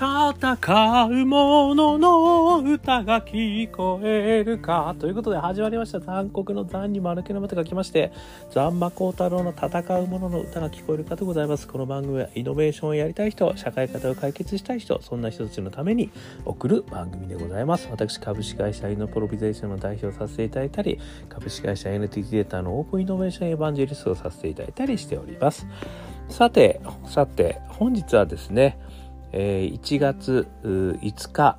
戦う者のの歌が聞こえるか？ということで始まりました。残酷の残に丸けのまと書きまして、残魔高太郎の戦う者のの歌が聞こえるかでございます。この番組はイノベーションをやりたい人、社会課題を解決したい人、そんな人たちのために送る番組でございます。私、株式会社イノプロビゼーションの代表させていただいたり、株式会社 NTT データのオープンイノベーションエヴァンジェリストをさせていただいたりしております。さて、さて、本日はですね、えー、1月5日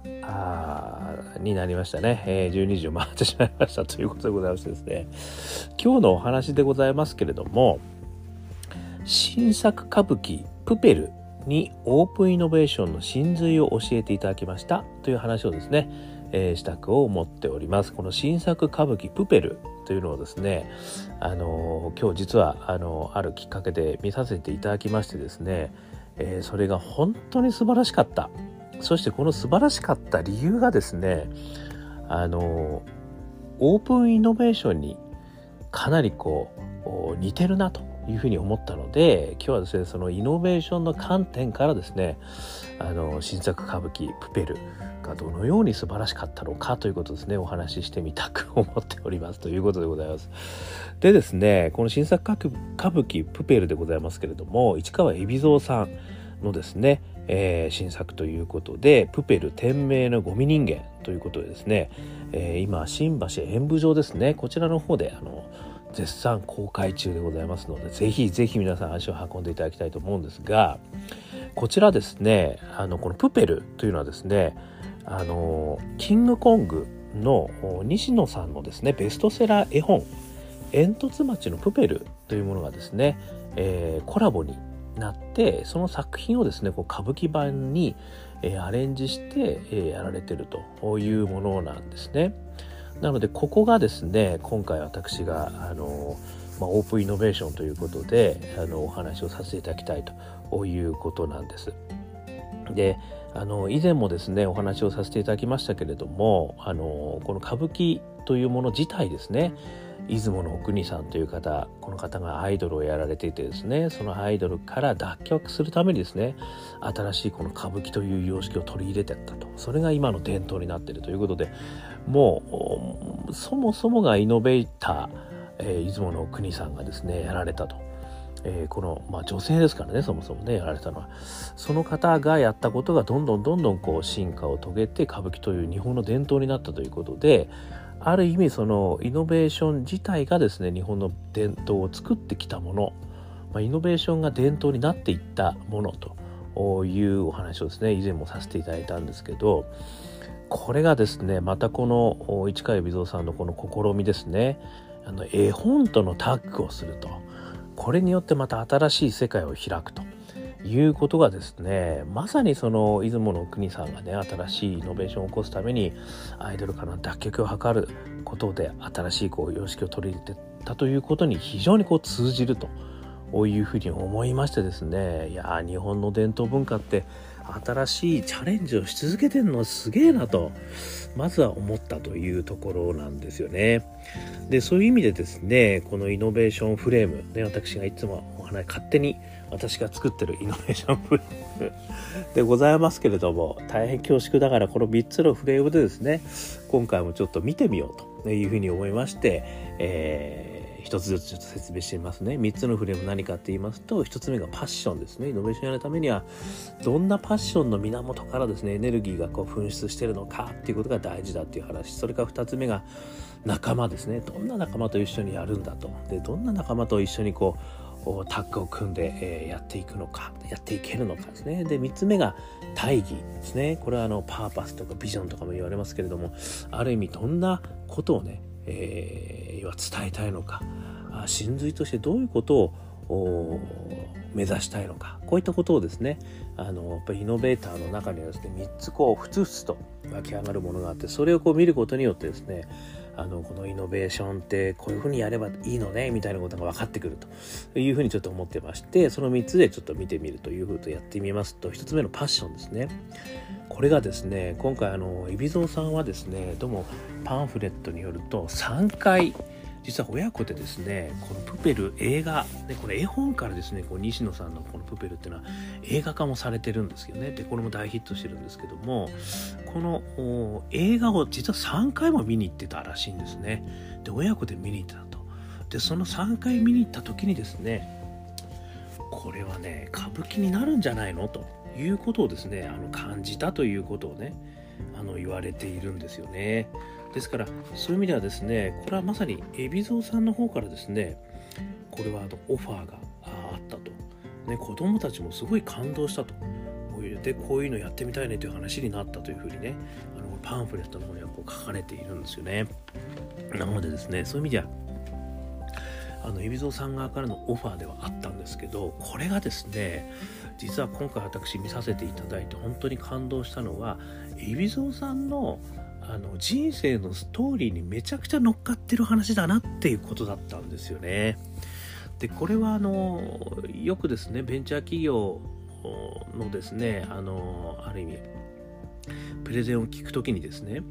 になりましたね、えー、12時を回ってしまいました。ということでございましてですね。今日のお話でございますけれども新作歌舞伎プペルにオープンイノベーションの真髄を教えていただきました。という話をですね、えー、したくを思っております。この新作歌舞伎プペルというのをですねあの今日実はあのあるきっかけで見させていただきましてですねえー、それが本当に素晴らしかった。そしてこの素晴らしかった理由がですねあのオープンイノベーションにかなりこう似てるなと。いうふうに思ったので今日はですねそのイノベーションの観点からですねあの新作歌舞伎「プペル」がどのように素晴らしかったのかということですねお話ししてみたく思っておりますということでございます。でですねこの新作歌舞伎「プペル」でございますけれども市川海老蔵さんのですね、えー、新作ということで「プペル天命のゴミ人間」ということでですね、えー、今新橋演舞場ですねこちらの方であの絶賛公開中でございますのでぜひぜひ皆さん足を運んでいただきたいと思うんですがこちらですねあのこの「プペル」というのはですねあのキングコングの西野さんのですねベストセラー絵本「煙突町のプペル」というものがですね、えー、コラボになってその作品をですねこう歌舞伎版に、えー、アレンジして、えー、やられてるというものなんですね。なのでここがですね今回私があの、まあ、オープンイノベーションということであのお話をさせていただきたいということなんです。であの以前もですねお話をさせていただきましたけれどもあのこの歌舞伎というもの自体ですね出雲の国さんという方この方がアイドルをやられていてですねそのアイドルから脱却するためにですね新しいこの歌舞伎という様式を取り入れてったとそれが今の伝統になっているということでもうそもそもがイノベーター、えー、出雲の国さんがですねやられたと。えー、この、まあ、女性ですからねそもそもねやられたのはその方がやったことがどんどんどんどんこう進化を遂げて歌舞伎という日本の伝統になったということである意味そのイノベーション自体がですね日本の伝統を作ってきたもの、まあ、イノベーションが伝統になっていったものというお話をですね以前もさせていただいたんですけどこれがですねまたこの市川海老蔵さんのこの試みですね。あの絵本とのタッグをすると。これによってまた新しい世界を開くと。いうことがですねまさにその出雲の国さんがね新しいイノベーションを起こすためにアイドルからの脱却を図ることで新しいこう様式を取り入れてたということに非常にこう通じるというふうに思いましてですね。いや日本の伝統文化って新しいチャレンジをし続けてるのすげえなとまずは思ったというところなんですよね。でそういう意味でですねこのイノベーションフレームね私がいつもお話勝手に私が作ってる イノベーションフレームでございますけれども大変恐縮だからこの3つのフレームでですね今回もちょっと見てみようというふうに思いまして、えー、一つずつちょっと説明してみますね。3つのフレーム何かって言いますと1つ目がパッションですね。イノベーションやるためにはどんなパッションの源からですねエネルギーがこう噴出してるのかっていうことが大事だっていう話。それから2つ目が仲間ですね。どんな仲間と一緒にやるんだと。でどんな仲間と一緒にこうタッグを組んで、やっていくのかやっていけるのかですね。で3つ目が大義ですね。これはあのパーパスとかビジョンとかも言われますけれどもある意味どんなことをね、えー、伝えたいのか真髄としてどういうことを目指したいのか。こういったことをですねあのやっぱりイノベーターの中にはですね3つこうふつふつと湧き上がるものがあってそれをこう見ることによってですねあのこのイノベーションってこういうふうにやればいいのねみたいなことが分かってくると。いうふうにちょっと思ってましてその3つでちょっと見てみるというふうとやってみますと1つ目のパッションですね。これがですね今回あの海老蔵さんはですねどうもパンフレットによると3回実は親子でですねこのプペル映画でこれ絵本からですねこう西野さんのこのプペルっていうのは映画化もされてるんですけどね。でこれも大ヒットしてるんですけどもこの映画を実は3回も見に行ってたらしいんですね。で親子で見に行ってたと。でその3回見に行った時にですねこれはね歌舞伎になるんじゃないの？ということをですねあの感じたということをねあの言われているんですよね。ですからそういう意味ではですねこれはまさに海老蔵さんの方からですねこれはあのオファーがあったと、ね、子供たちもすごい感動したと。でこういうのやってみたいねという話になったというふうにねあのパンフレットの方にはこう書かれているんですよね。なのでですねそういう意味ではあの海老蔵さん側からのオファーではあったんですけどこれがですね実は今回私見させていただいて本当に感動したのは海老蔵さんのあの人生のストーリーにめちゃくちゃ乗っかってる話だなっていうことだったんですよね。でこれはあのよくですねベンチャー企業のですねあのある意味プレゼンを聞くときにですね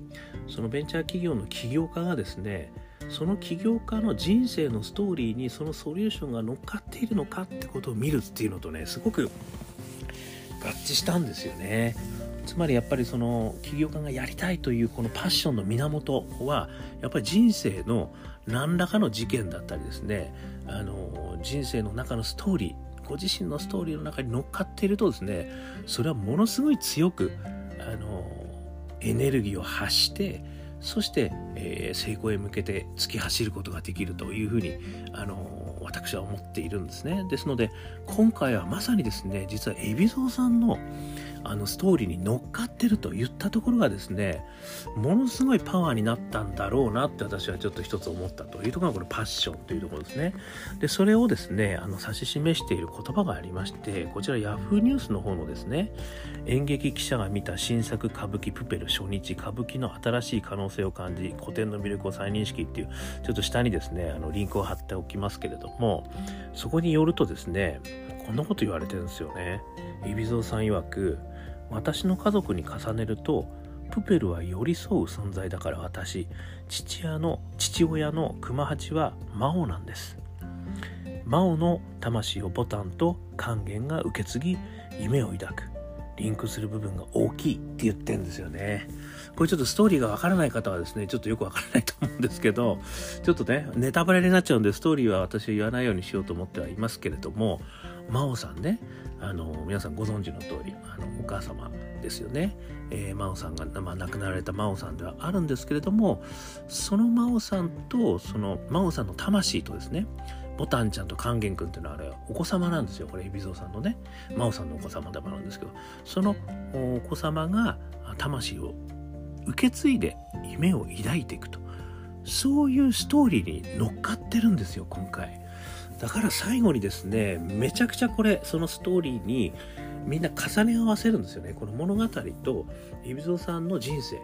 そのベンチャー企業の起業家がですねその起業家の人生のストーリーにそのソリューションが乗っかっているのかってことを見るっていうのとねすごく合致したんですよね。つまりやっぱりその起業家がやりたいというこのパッションの源はやっぱり人生の何らかの事件だったりですねあの人生の中のストーリーご自身のストーリーの中に乗っかっているとですねそれはものすごい強くあのエネルギーを発してそして、えー、成功へ向けて突き走ることができるというふうにあの私は思っているんですね。ですので今回はまさにですね実は海老蔵さんのあのストーリーに乗っかってると言ったところがですねものすごいパワーになったんだろうなって私はちょっと一つ思ったというところがこれパッションというところですね。でそれをですねあの指し示している言葉がありましてこちら Yahoo ニュースの方のですね演劇記者が見た新作歌舞伎プペル初日歌舞伎の新しい可能性を感じ古典の魅力を再認識っていうちょっと下にですねあのリンクを貼っておきますけれどもそこによるとですねこんなこと言われてるんですよね。海老蔵さん曰く私の家族に重ねるとプペルは寄り添う存在だから私父親の父親の熊八は魔王なんです。魔王の魂をボタンと還元が受け継ぎ夢を抱く。リンクする部分が大きいって言ってんですよね。これちょっとストーリーがわからない方はですねちょっとよくわからないと思うんですけどちょっとねネタバレになっちゃうんでストーリーは私は言わないようにしようと思ってはいますけれども真央さんね。あの皆さんご存知の通りあのお母様ですよね、えー、真央さんが、まあ、亡くなられた真央さんではあるんですけれどもその真央さんとその真央さんの魂とですねボタンちゃんと勸玄君っていうのはあれお子様なんですよこれ海老蔵さんのね。真央さんのお子様でもあるんですけどそのお子様が魂を受け継いで夢を抱いていくと。そういうストーリーに乗っかってるんですよ今回。だから最後にですねめちゃくちゃこれそのストーリーにみんな重ね合わせるんですよね。この物語と海老蔵さんの人生。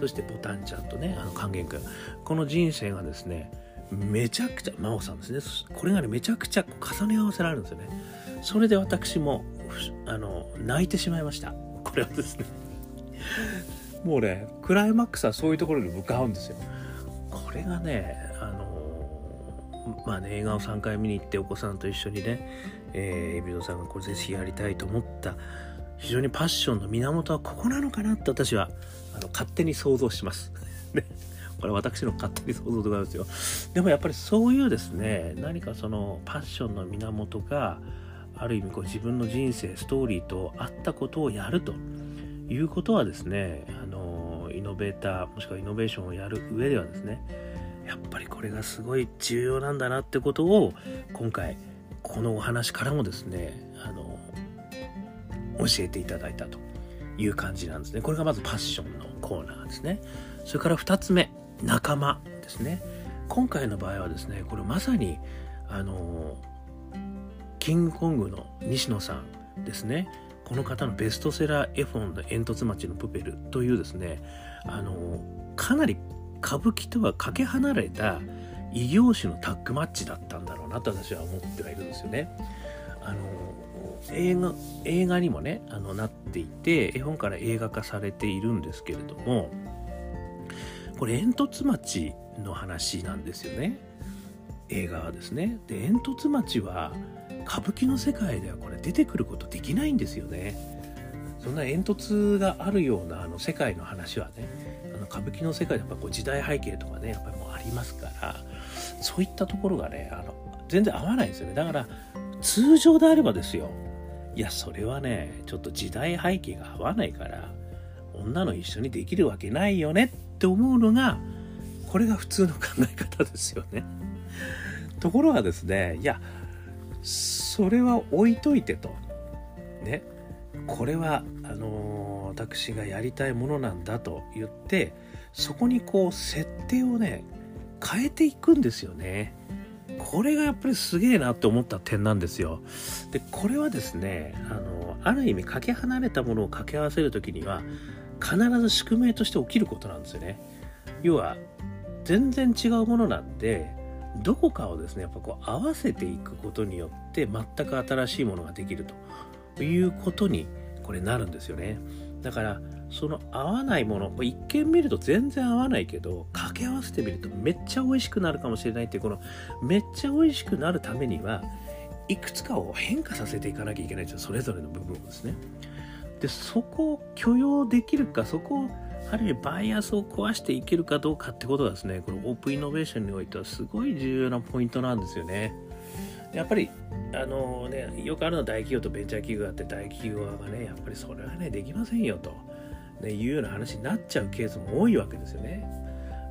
そしてボタンちゃんとねあの還元君。この人生がですねめちゃくちゃ真央さんですね。これがねめちゃくちゃ重ね合わせられるんですよね。それで私もあの泣いてしまいました。これはですね。もうねクライマックスはそういうところに向かうんですよ。これがねまあね、映画を3回見に行ってお子さんと一緒にね、えー、エビドさんがこれぜひやりたいと思った非常にパッションの源はここなのかなって私はあの勝手に想像します。ね、これは私の勝手に想像でございますよ。でもやっぱりそういうですね何かそのパッションの源がある意味こう自分の人生ストーリーと合ったことをやるということはですねあのイノベーターもしくはイノベーションをやる上ではですねやっぱりこれがすごい重要なんだなってことを今回このお話からもですねあの教えていただいたという感じなんですね。これがまずパッションのコーナーですね。それから2つ目仲間ですね。今回の場合はですねこれまさにあのキングコングの西野さんですね。この方のベストセラー絵本の煙突町のプペルというですねあのかなり歌舞伎とはかけ離れた異業種のタッグマッチだったんだろうなと私は思ってはいるんですよね。あの映画映画にもねあのなっていて絵本から映画化されているんですけれどもこれ煙突町の話なんですよね。映画はですねで煙突町は歌舞伎の世界ではこれ出てくることできないんですよねそんな煙突があるようなあの世界の話はね歌舞伎の世界でやっぱこう時代背景とかねやっぱりもうありますからそういったところがねあの全然合わないですよね。だから通常であればですよ。いやそれはねちょっと時代背景が合わないから女の一緒にできるわけないよねって思うのがこれが普通の考え方ですよね。ところがですねいやそれは置いといてと。ね。これはあのー、私がやりたいものなんだと言ってそこにこう設定をね変えていくんですよね。これがやっぱりすげえなって思った点なんですよ。でこれはですねあのある意味かけ離れたものを掛け合わせる時には必ず宿命として起きることなんですよね。要は全然違うものなんでどこかをですねやっぱこう合わせていくことによって全く新しいものができるということにこれなるんですよね。だからその合わないもの一見見ると全然合わないけど掛け合わせてみるとめっちゃ美味しくなるかもしれないっていうこのめっちゃ美味しくなるためにはいくつかを変化させていかなきゃいけないんですよそれぞれの部分をですね。でそこを許容できるかそこをある意味バイアスを壊していけるかどうかってことがですねこのオープンイノベーションにおいてはすごい重要なポイントなんですよね。やっぱりあのねよくあるのは大企業とベンチャー企業があって大企業がねやっぱりそれはねできませんよと、ね、いうような話になっちゃうケースも多いわけですよね。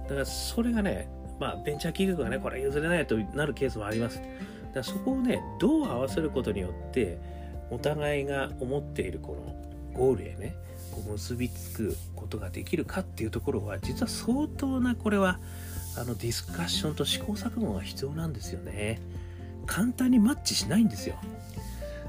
だからそれがねまあベンチャー企業がねこれ譲れないとなるケースもあります。だからそこをねどう合わせることによってお互いが思っているこのゴールへね結びつくことができるかっていうところは実は相当なこれはあのディスカッションと試行錯誤が必要なんですよね簡単にマッチしないんですよ。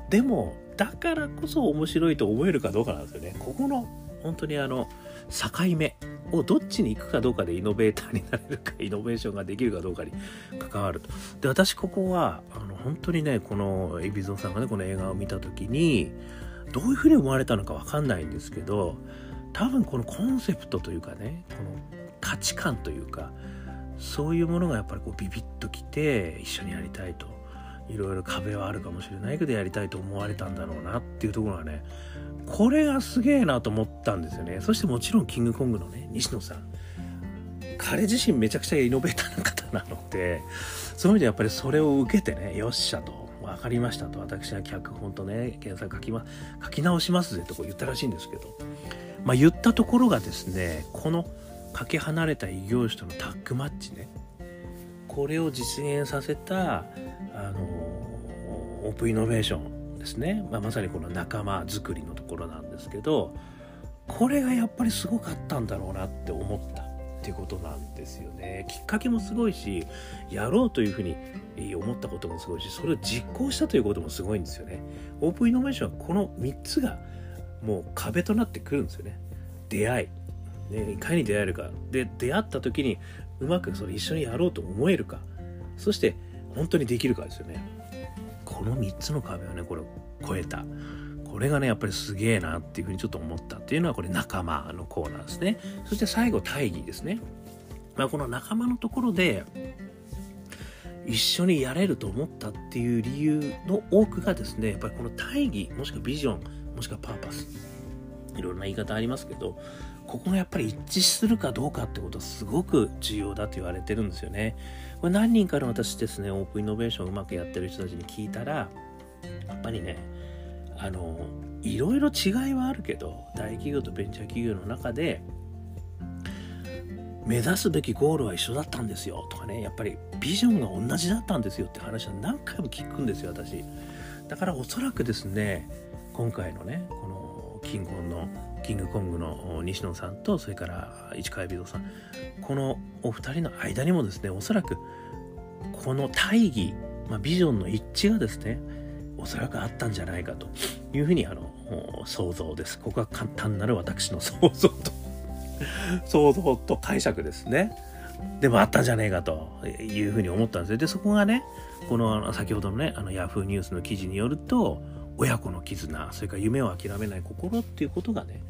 でもだからこそ面白いと思えるかどうかなんですよね。ここの本当にあの境目をどっちに行くかどうかでイノベーターになれるか イノベーションができるかどうかに関わると。で私ここはあの本当にねこの海老蔵さんがねこの映画を見た時にどういうふうに思われたのか分かんないんですけど多分このコンセプトというかねこの価値観というかそういうものがやっぱりこうビビッときて一緒にやりたいと。いろいろ壁はあるかもしれないけどやりたいと思われたんだろうなっていうところはねこれがすげえなと思ったんですよね。そしてもちろんキングコングのね西野さん。彼自身めちゃくちゃイノベーターな方なのでそういう意味でやっぱりそれを受けてねよっしゃと分かりましたと。私は脚本とね原作書き,、ま、書き直しますぜとこう言ったらしいんですけど、まあ、言ったところがですねこのかけ離れた異業種とのタッグマッチね。これを実現させたあのオープンイノベーションですね、まあ、まさにこの仲間作りのところなんですけどこれがやっぱりすごかったんだろうなって思ったっていうことなんですよね。きっかけもすごいしやろうというふうに思ったこともすごいしそれを実行したということもすごいんですよね。オープンイノベーションはこの3つがもう壁となってくるんですよね。出会い、ね、いかに出会えるかで出会った時にうまくそれ一緒にやろうと思えるかそして本当にできるかですよね。この3つの壁をねこれ超えた。これがねやっぱりすげえなっていうふうにちょっと思ったっていうのはこれ仲間のコーナーですねそして最後大義ですね、まあ、この仲間のところで一緒にやれると思ったっていう理由の多くがですねやっぱりこの大義もしくはビジョンもしくはパーパスいろんな言い方ありますけどここがやっぱり一致するかどうかってことはすごく重要だと言われてるんですよね。これ何人かの私ですねオープンイノベーションをうまくやってる人たちに聞いたらやっぱりねあのいろいろ違いはあるけど大企業とベンチャー企業の中で目指すべきゴールは一緒だったんですよとかねやっぱりビジョンが同じだったんですよって話は何回も聞くんですよ私。だからおそらくですね今回のねこのキングコンのキングコングの西野さんとそれから市川海老蔵さんこのお二人の間にもですねおそらくこの大義、まあ、ビジョンの一致がですねおそらくあったんじゃないかというふうにあの想像です。ここは簡単なる私の想像と 想像と解釈ですね。でもあったんじゃねえかというふうに思ったんですよ。で、そこがね、この先ほどのね、あのヤフーニュースの記事によると、親子の絆、それから夢を諦めない心っていうことがね、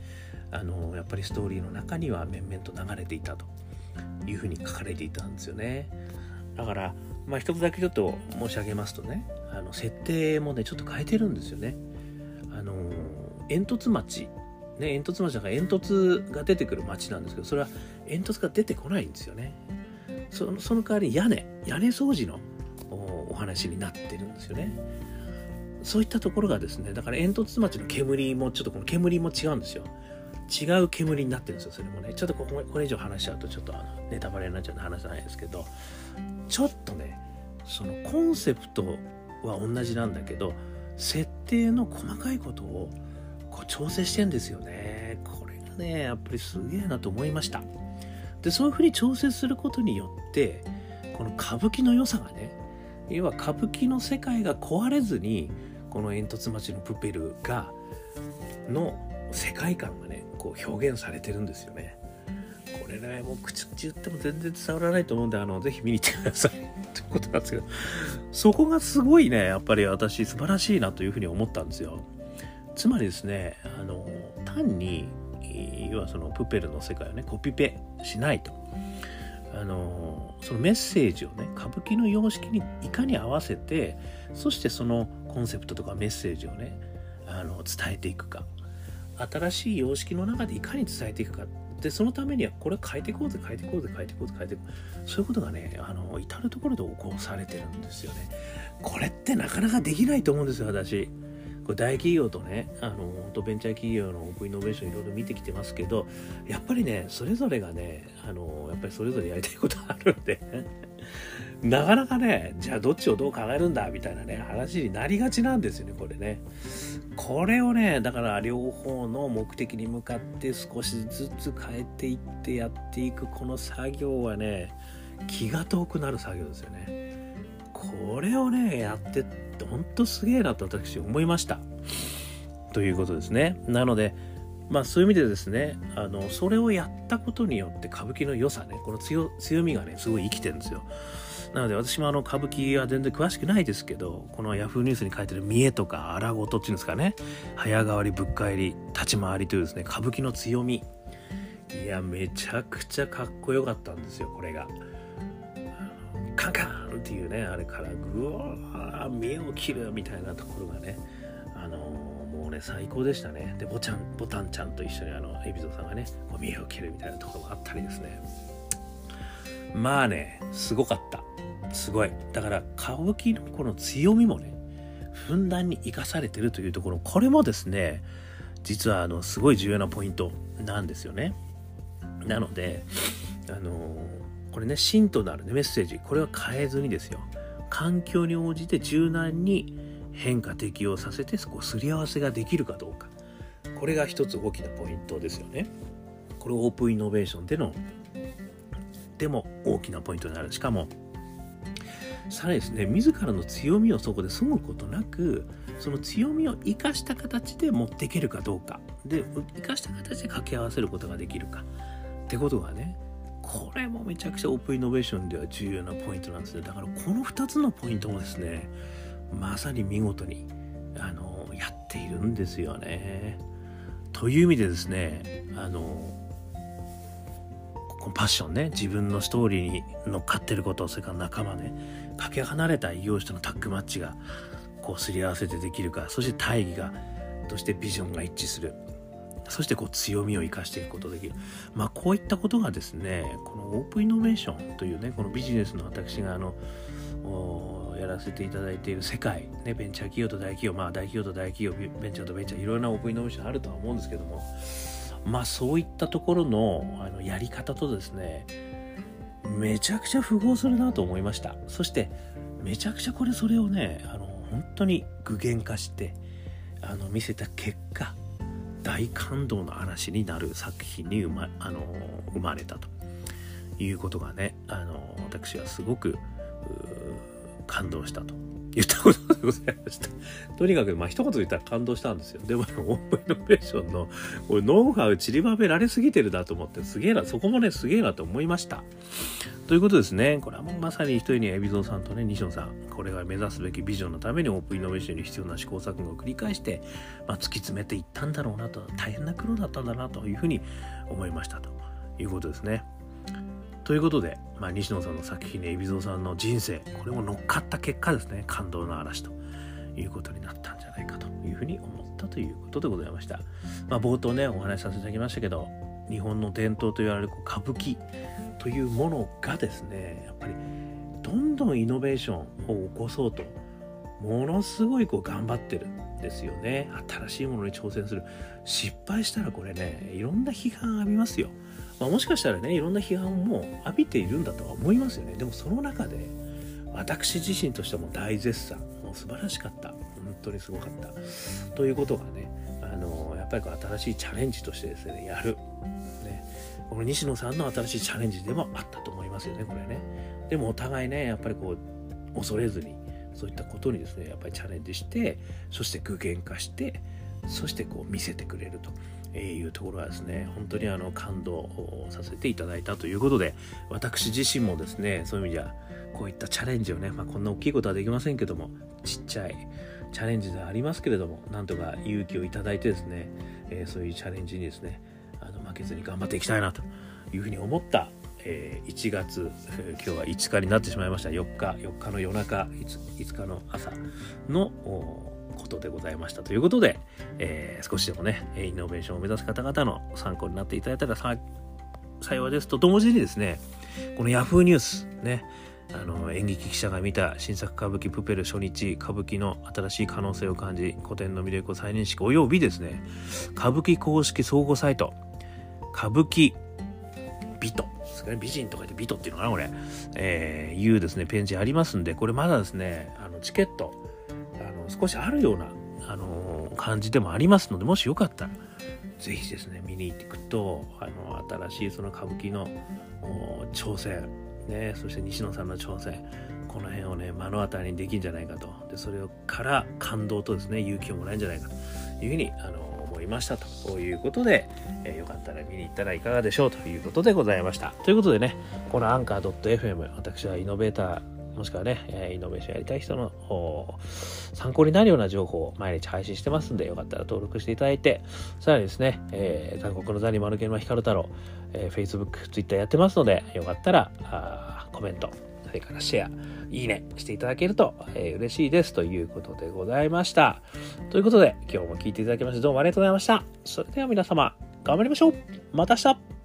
あの、やっぱりストーリーの中には面々と流れていたと。いうふうに書かれていたんですよね。だから、まあ一つだけちょっと申し上げますとねあの設定もねちょっと変えてるんですよね。あの煙突町。ね煙突町だから煙突が出てくる町なんですけどそれは煙突が出てこないんですよね。そのその代わり屋根屋根掃除のお話になってるんですよね。そういったところがですねだから煙突町の煙もちょっとこの煙も違うんですよ。違う煙になってるんですよそれもね。ちょっとここれ以上話しちゃうとちょっとあのネタバレになっちゃうんで話じゃないですけど。ちょっとねそのコンセプトは同じなんだけど設定の細かいことをこう調整してんですよね。これがねやっぱりすげえなと思いました。でそういうふうに調整することによってこの歌舞伎の良さがね要は歌舞伎の世界が壊れずにこの煙突町のプペルがの世界観がねこう表現されてるんですよね。これねもう口々言っても全然伝わらないと思うんであのぜひ見に行ってください。ということなんですけどそこがすごいねやっぱり私素晴らしいなというふうに思ったんですよ。つまりですねあの単に要はそのプペルの世界をねコピペしないと。あのそのメッセージをね歌舞伎の様式にいかに合わせてそしてそのコンセプトとかメッセージをねあの伝えていくか。新しい様式の中でいかに伝えていくか。でそのためにはこれ変えていこうぜ変えていこうぜ変えていこうぜ変えていこうそういうことがねあの至る所で起こされてるんですよね。これってなかなかできないと思うんですよ私。これ大企業とねあのとベンチャー企業のオープンイノベーションいろいろ見てきてますけどやっぱりねそれぞれがねあのやっぱりそれぞれやりたいことあるんで なかなかねじゃあどっちをどう考えるんだみたいなね話になりがちなんですよねこれね。これをねだから両方の目的に向かって少しずつ変えていってやっていくこの作業はね気が遠くなる作業ですよね。これをねやってってほんとすげえなと私思いました。ということですね。なのでまあそういう意味でですねあのそれをやったことによって歌舞伎の良さねこの強みがねすごい生きてるんですよ。なので私もあの歌舞伎は全然詳しくないですけどこの Yahoo! ニュースに書いてる見栄とか荒事っていうんですかね早変わりぶっ返り立ち回りというですね歌舞伎の強み。いやめちゃくちゃかっこよかったんですよこれが。カンカンっていうねあれからぐわー目を切るみたいなところがねあのー、もうね最高でしたね。でボちゃんボタンちゃんと一緒にあの海老蔵さんがねこう目を切るみたいなところがあったりですね。まあねすごかった。すごい。だから歌舞伎のこの強みもねふんだんに生かされてるというところ。これもですね実はあのすごい重要なポイントなんですよね。なのであのこれね芯となる、ね、メッセージ。これは変えずにですよ。環境に応じて柔軟に変化適用させてそこすり合わせができるかどうか。これが一つ大きなポイントですよね。これオープンイノベーションでのでも大きなポイントになる。しかもさらにですね自らの強みをそこで削ぐことなくその強みを生かした形で持っていけるかどうか。で生かした形で掛け合わせることができるか。ってことがねこれもめちゃくちゃオープンイノベーションでは重要なポイントなんですね。だからこの2つのポイントもですねまさに見事にあのやっているんですよね。という意味でですねあのこのパッションね自分のストーリーに乗っかってることそれから仲間ねかけ離れた異業種とのタッグマッチがこうすり合わせてできるかそして大義がとしてビジョンが一致するそしてこう強みを生かしていくことできる。まあこういったことがですねこのオープンイノベーションというねこのビジネスの私があのやらせていただいている世界、ね、ベンチャー企業と大企業まあ大企業と大企業ベンチャーとベンチャーいろいろなオープンイノベーションあるとは思うんですけども。まあそういったところのあのやり方とですねめちゃくちゃ符合するなと思いました。そしてめちゃくちゃこれそれをねあの本当に具現化してあの見せた結果大感動の話になる作品に生まあの生まれたということがねあの私はすごく感動したと言ったことでございました。とにかく、まあ、一言言ったら感動したんですよ。でも、オープンイノベーションの、これ、ノウハウ散りばめられすぎてるなと思って、すげえな、そこもね、すげえなと思いました。ということですね。これはもうまさに一人に海老蔵さんとね、西野さん、これが目指すべきビジョンのためにオープンイノベーションに必要な試行錯誤を繰り返して、まあ、突き詰めていったんだろうなと、大変な苦労だったんだなというふうに思いましたということですね。ということで、まあ、西野さんの作品で海老蔵さんの人生これも乗っかった結果ですね感動の嵐ということになったんじゃないかというふうに思ったということでございました。まあ、冒頭ねお話しさせていただきましたけど日本の伝統と言われる歌舞伎というものがですねやっぱりどんどんイノベーションを起こそうとものすごいこう頑張ってるんですよね。新しいものに挑戦する。失敗したらこれねいろんな批判浴びますよ、まあ、もしかしたらねいろんな批判も浴びているんだとは思いますよね。でもその中で私自身としても大絶賛。もう素晴らしかった。本当にすごかった。ということがねあのやっぱりこう新しいチャレンジとしてですねやる、ね、この西野さんの新しいチャレンジでもあったと思いますよねこれね。でもお互いねやっぱりこう恐れずにそういったことにですねやっぱりチャレンジしてそして具現化してそしてこう見せてくれると。いうところはですね本当にあの感動させていただいたということで私自身もですねそういう意味じゃこういったチャレンジをね、まあ、こんな大きいことはできませんけどもちっちゃいチャレンジではありますけれどもなんとか勇気をいただいてですね、えー、そういうチャレンジにですねあの負けずに頑張っていきたいなというふうに思ったえー、1月、えー、今日は5日になってしまいました。4日4日の夜中 5, 5日の朝のことでございましたということで、えー、少しでもねイノベーションを目指す方々の参考になっていただいたら幸いですと同時にですねこの Yahoo ニュースねあの演劇記者が見た新作歌舞伎プペル初日歌舞伎の新しい可能性を感じ古典の魅力を再認識。およびですね歌舞伎公式総合サイト。歌舞伎美とですかね、美人とか言って美とっていうのかな、これ、えー、いうですね、ページありますんで、これまだですね、あのチケット、あの少しあるような、あの感じでもありますので、もしよかったら、ぜひですね、見に行っていくと、あの、新しいその歌舞伎の挑戦、ね、そして西野さんの挑戦、この辺をね、目の当たりにできるんじゃないかと。で、それから感動とですね、勇気をもらえるんじゃないかというふうに、あの思いましたということで、えー、よかったら見に行ったらいかがでしょうということでございました。ということでね、このアンカー .fm、私はイノベーター、もしくはね、えイノベーションやりたい人の参考になるような情報を毎日配信してますんで、よかったら登録していただいて、さらにですね、えー、残酷の座に丸毛の光太郎、えー、Facebook、Twitter やってますので、よかったら、あコメント、それからシェア、いいねしていただけると、えー、嬉しいですということでございました。ということで、今日も聴いていただきましてどうもありがとうございました。それでは皆様、頑張りましょうまた明日